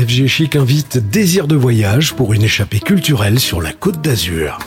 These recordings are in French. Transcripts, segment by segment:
FG Chic invite Désir de voyage pour une échappée culturelle sur la Côte d'Azur.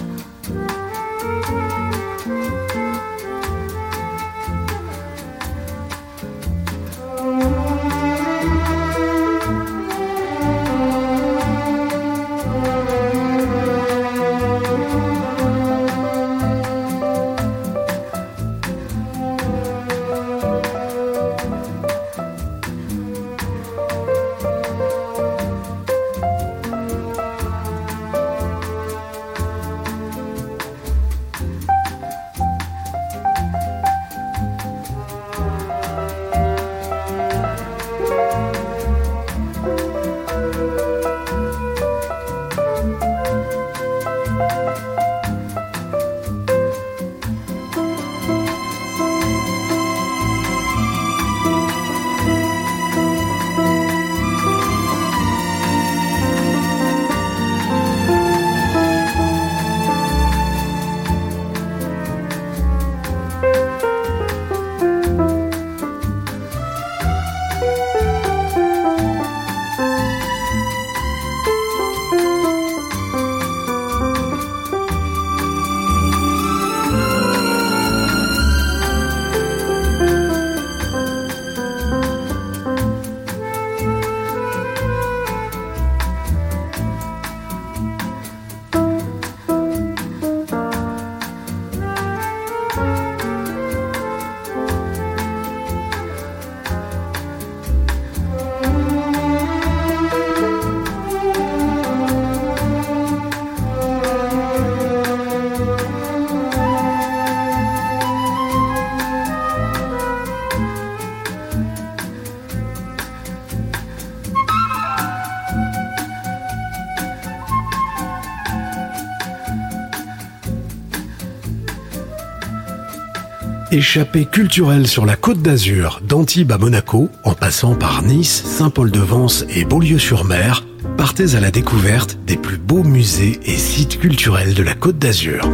Échappée culturelle sur la côte d'Azur, d'Antibes à Monaco, en passant par Nice, Saint-Paul-de-Vence et Beaulieu-sur-Mer, partez à la découverte des plus beaux musées et sites culturels de la côte d'Azur.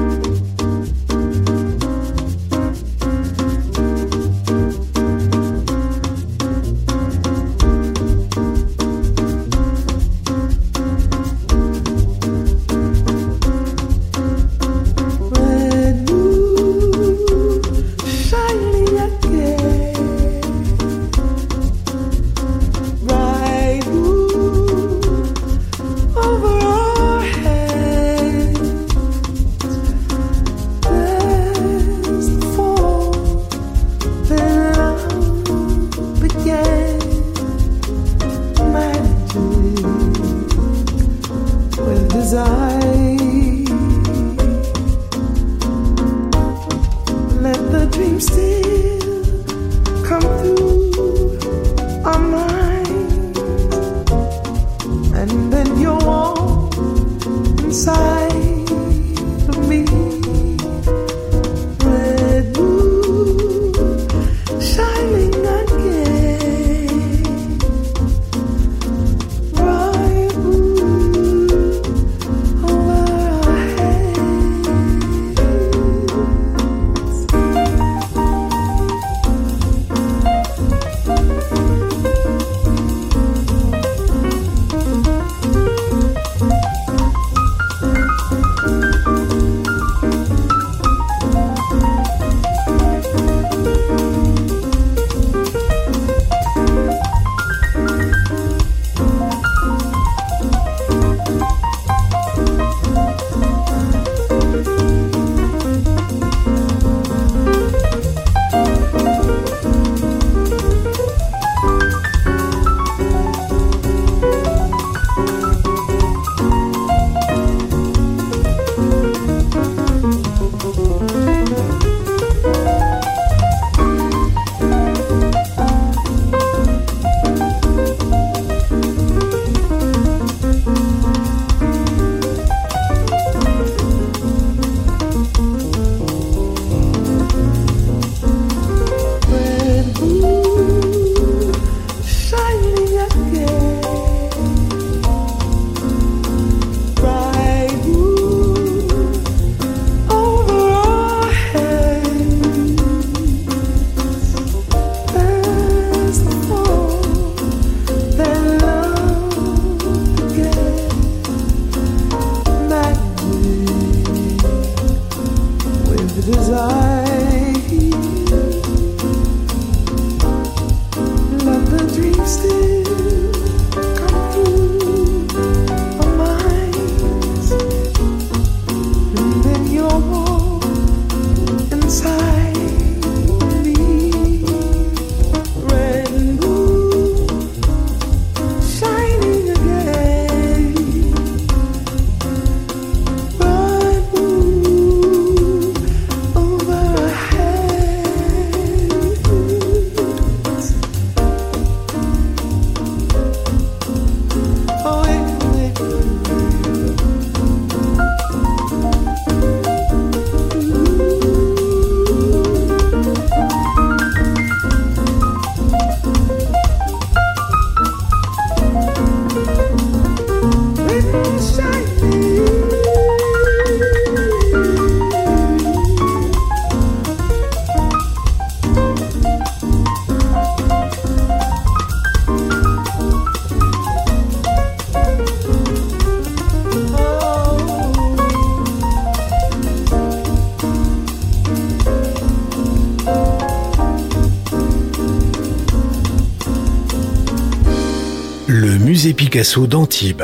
Picasso d'Antibes.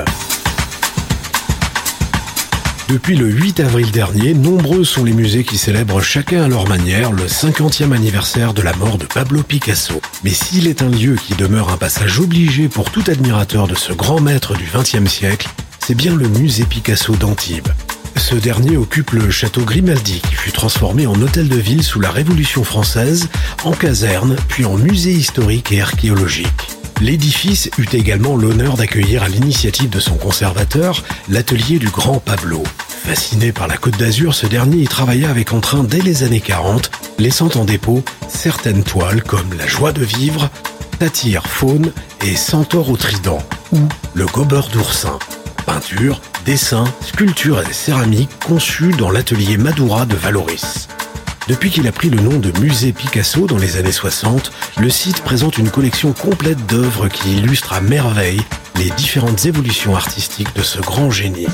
Depuis le 8 avril dernier, nombreux sont les musées qui célèbrent chacun à leur manière le 50e anniversaire de la mort de Pablo Picasso. Mais s'il est un lieu qui demeure un passage obligé pour tout admirateur de ce grand maître du XXe siècle, c'est bien le musée Picasso d'Antibes. Ce dernier occupe le château Grimaldi qui fut transformé en hôtel de ville sous la Révolution française, en caserne, puis en musée historique et archéologique. L'édifice eut également l'honneur d'accueillir à l'initiative de son conservateur l'atelier du grand Pablo. Fasciné par la Côte d'Azur, ce dernier y travailla avec entrain dès les années 40, laissant en dépôt certaines toiles comme La joie de vivre, Tatire faune et Centaure au trident ou Le gobeur d'oursin. Peinture, dessins, sculptures et céramiques conçues dans l'atelier Madura de Valoris. Depuis qu'il a pris le nom de Musée Picasso dans les années 60, le site présente une collection complète d'œuvres qui illustrent à merveille les différentes évolutions artistiques de ce grand génie.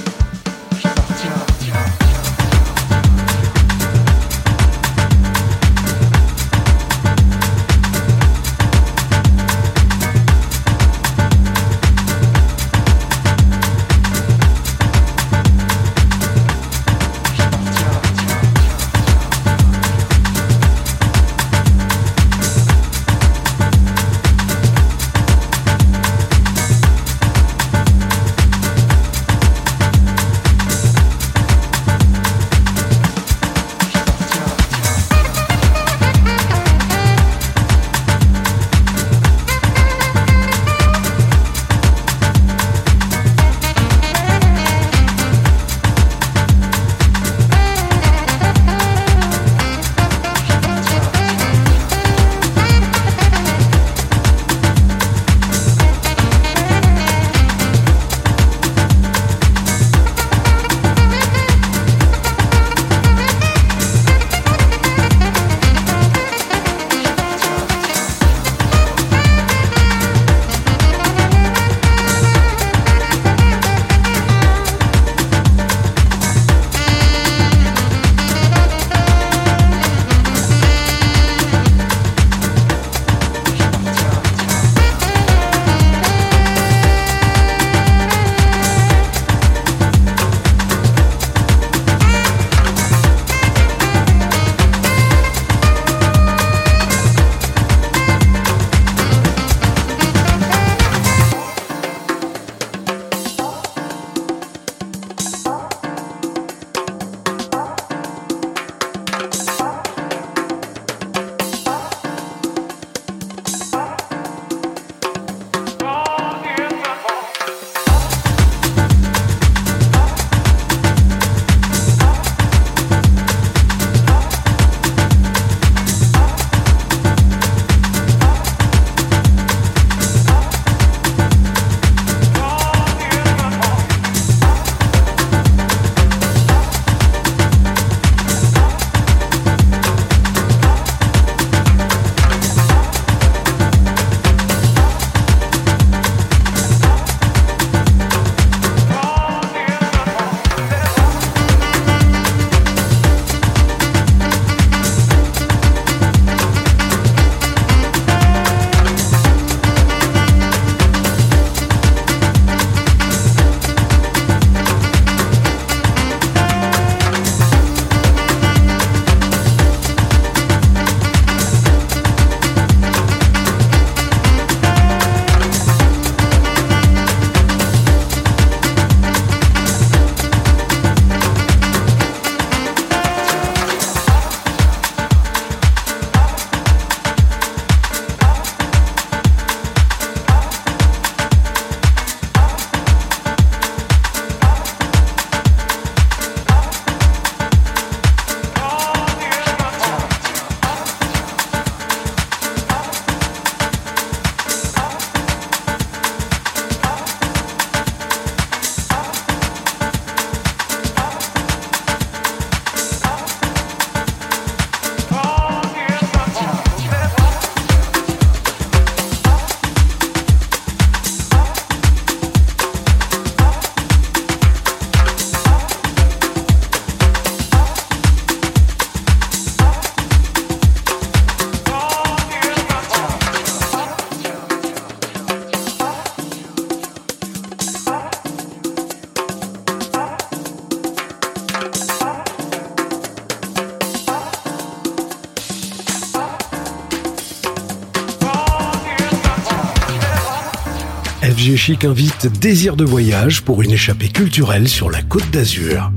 Chic invite Désir de voyage pour une échappée culturelle sur la Côte d'Azur.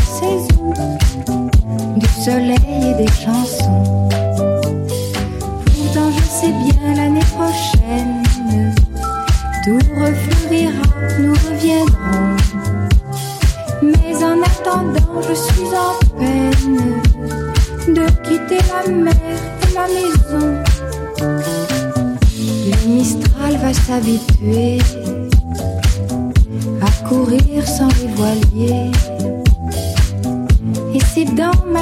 la du soleil et des chansons. Pourtant, je sais bien l'année prochaine, tout refleurira, nous reviendrons. Mais en attendant, je suis en peine de quitter la mer et la maison. Le Mistral va s'habituer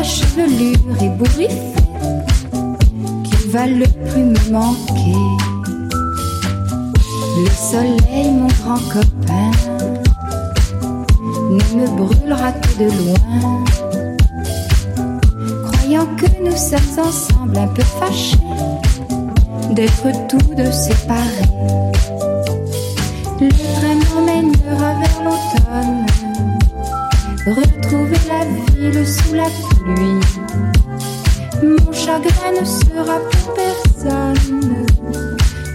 chevelure ébouriffée qui va le plus me manquer. Le soleil, mon grand copain, ne me brûlera que de loin. Croyant que nous sommes ensemble un peu fâchés d'être tous deux séparés. Le train m'emmènera vers l'automne, retrouver la ville sous la pluie mon chagrin ne sera pour personne,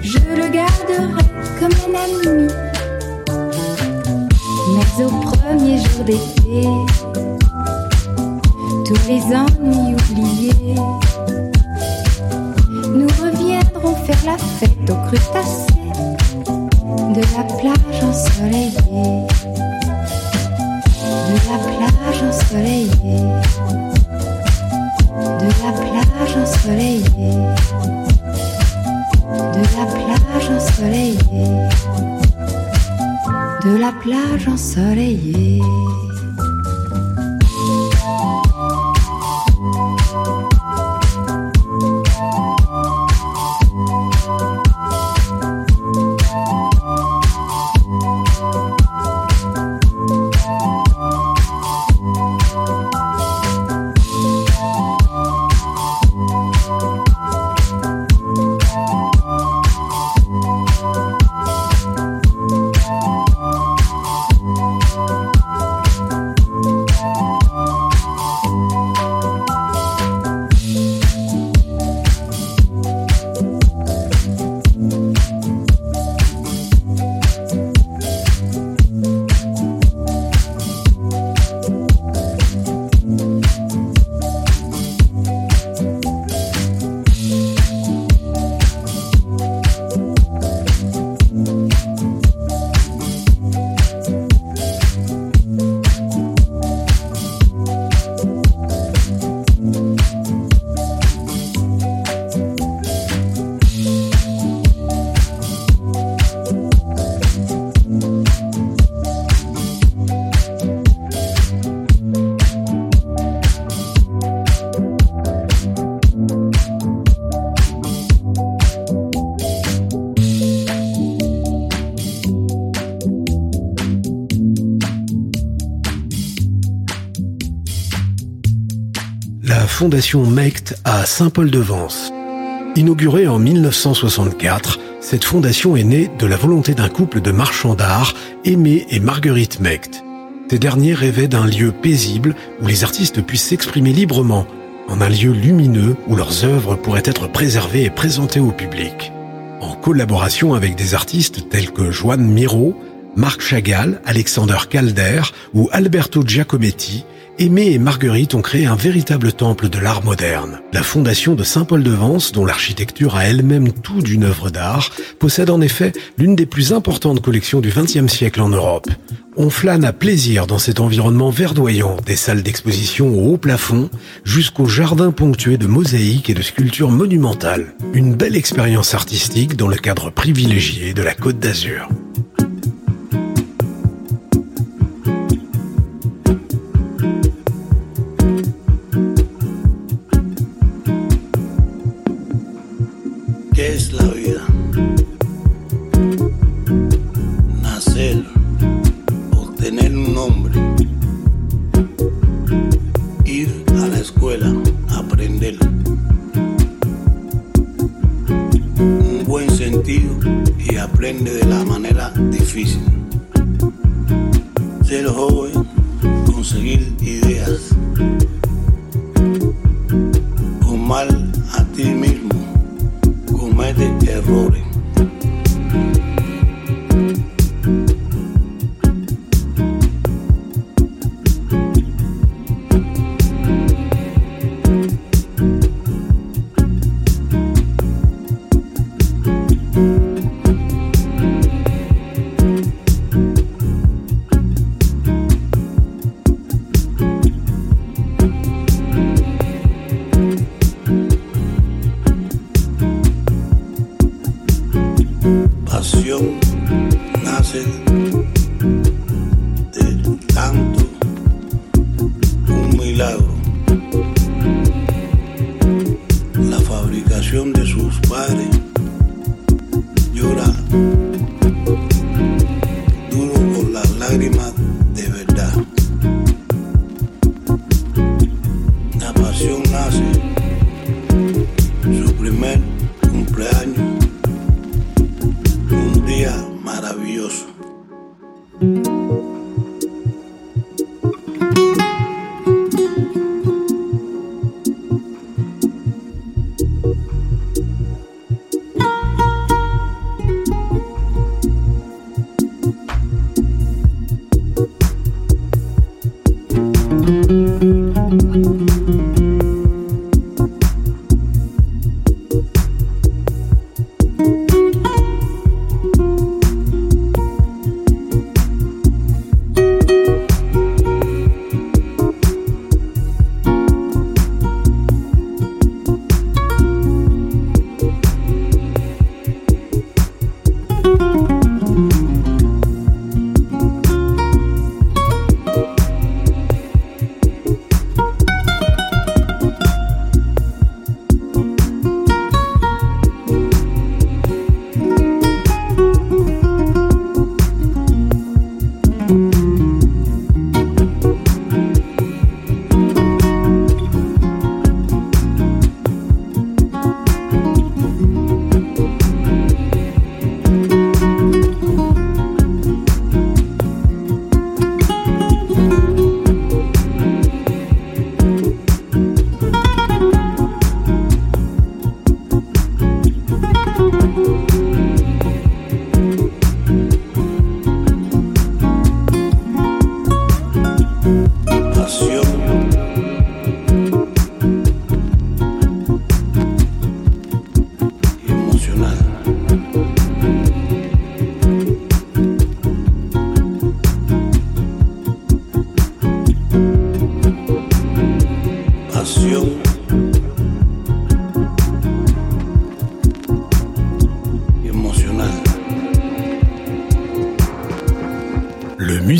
je le garderai comme un ami. Mais au premier jour d'été, tous les ennuis oubliés, nous reviendrons faire la fête aux crustacés de la plage ensoleillée de la plage ensoleillée de la plage ensoleillée, de la plage ensoleillée, de la plage ensoleillée. fondation MECT à Saint-Paul-de-Vence. Inaugurée en 1964, cette fondation est née de la volonté d'un couple de marchands d'art, Aimé et Marguerite Mecht. Ces derniers rêvaient d'un lieu paisible où les artistes puissent s'exprimer librement, en un lieu lumineux où leurs œuvres pourraient être préservées et présentées au public. En collaboration avec des artistes tels que Joanne Miro, Marc Chagall, Alexander Calder ou Alberto Giacometti, Aimé et Marguerite ont créé un véritable temple de l'art moderne. La fondation de Saint-Paul-de-Vence, dont l'architecture a elle-même tout d'une œuvre d'art, possède en effet l'une des plus importantes collections du XXe siècle en Europe. On flâne à plaisir dans cet environnement verdoyant, des salles d'exposition au haut plafond, jusqu'au jardin ponctué de mosaïques et de sculptures monumentales. Une belle expérience artistique dans le cadre privilégié de la Côte d'Azur.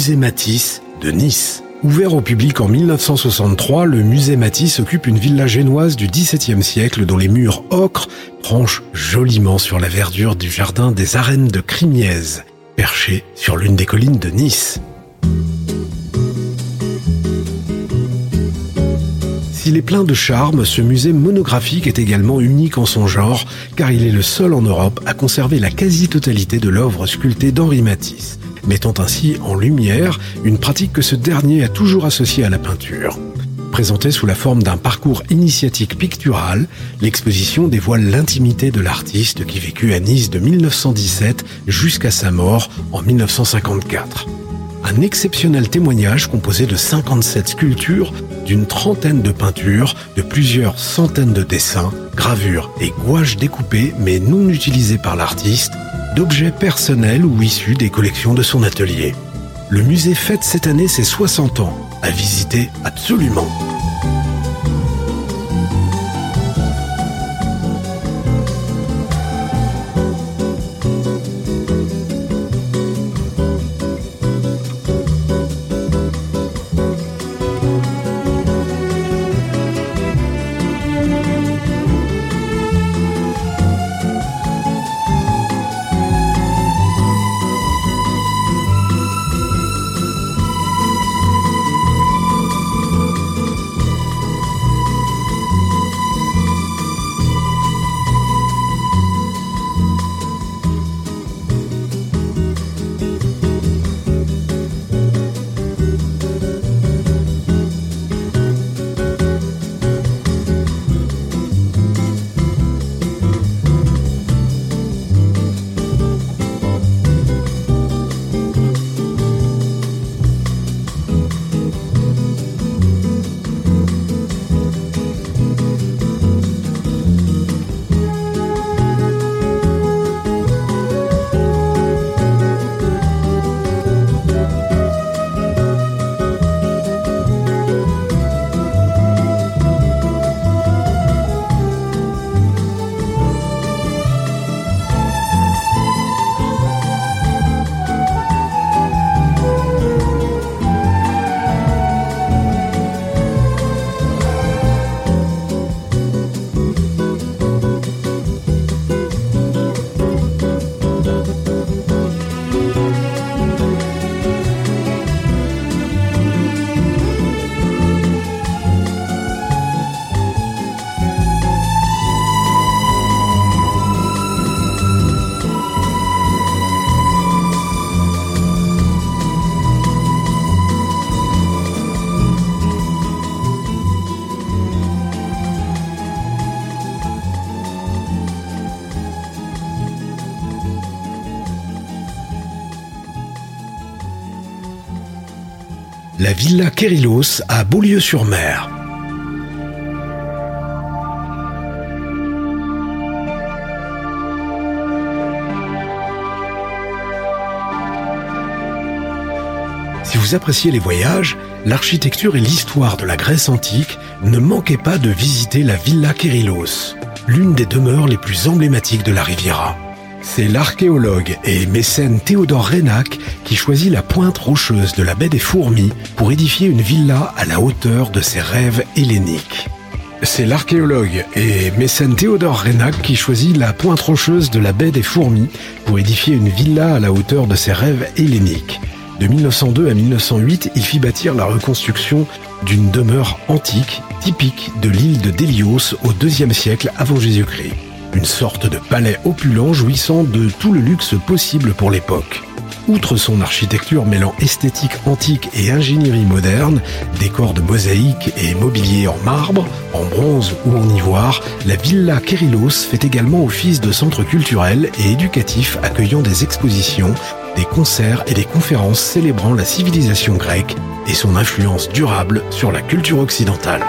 Musée Matisse de Nice. Ouvert au public en 1963, le musée Matisse occupe une villa génoise du XVIIe siècle dont les murs ocre tranchent joliment sur la verdure du jardin des arènes de Crimiez, perché sur l'une des collines de Nice. S'il est plein de charme, ce musée monographique est également unique en son genre, car il est le seul en Europe à conserver la quasi-totalité de l'œuvre sculptée d'Henri Matisse mettant ainsi en lumière une pratique que ce dernier a toujours associée à la peinture. Présentée sous la forme d'un parcours initiatique pictural, l'exposition dévoile l'intimité de l'artiste qui vécut à Nice de 1917 jusqu'à sa mort en 1954. Un exceptionnel témoignage composé de 57 sculptures, d'une trentaine de peintures, de plusieurs centaines de dessins, gravures et gouaches découpées mais non utilisées par l'artiste, d'objets personnels ou issus des collections de son atelier. Le musée fête cette année ses 60 ans, à visiter absolument. La Villa Kérilos à Beaulieu-sur-Mer. Si vous appréciez les voyages, l'architecture et l'histoire de la Grèce antique, ne manquez pas de visiter la Villa Kérilos, l'une des demeures les plus emblématiques de la Riviera. C'est l'archéologue et mécène Théodore Reynac qui choisit la pointe rocheuse de la baie des Fourmis pour édifier une villa à la hauteur de ses rêves helléniques. C'est l'archéologue et mécène Théodore Reynac qui choisit la pointe rocheuse de la baie des Fourmis pour édifier une villa à la hauteur de ses rêves helléniques. De 1902 à 1908, il fit bâtir la reconstruction d'une demeure antique typique de l'île de Délios au IIe siècle avant Jésus-Christ une sorte de palais opulent jouissant de tout le luxe possible pour l'époque. Outre son architecture mêlant esthétique antique et ingénierie moderne, décors de mosaïques et mobilier en marbre, en bronze ou en ivoire, la Villa Kérilos fait également office de centre culturel et éducatif accueillant des expositions, des concerts et des conférences célébrant la civilisation grecque et son influence durable sur la culture occidentale.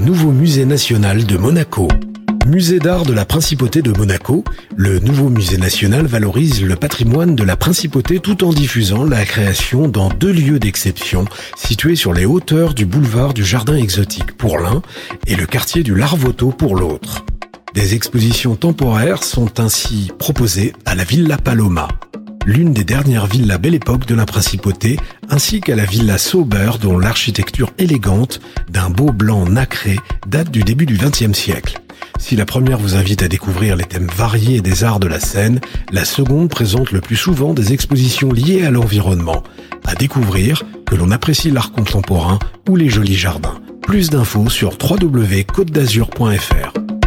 Nouveau musée national de Monaco. Musée d'art de la Principauté de Monaco, le nouveau musée national valorise le patrimoine de la Principauté tout en diffusant la création dans deux lieux d'exception situés sur les hauteurs du boulevard du Jardin Exotique pour l'un et le quartier du Larvoto pour l'autre. Des expositions temporaires sont ainsi proposées à la Villa Paloma, l'une des dernières villas Belle Époque de la Principauté, ainsi qu'à la Villa Sauber dont l'architecture élégante d'un beau blanc nacré date du début du XXe siècle. Si la première vous invite à découvrir les thèmes variés des arts de la scène, la seconde présente le plus souvent des expositions liées à l'environnement. À découvrir que l'on apprécie l'art contemporain ou les jolis jardins. Plus d'infos sur www.côte-d'azur.fr.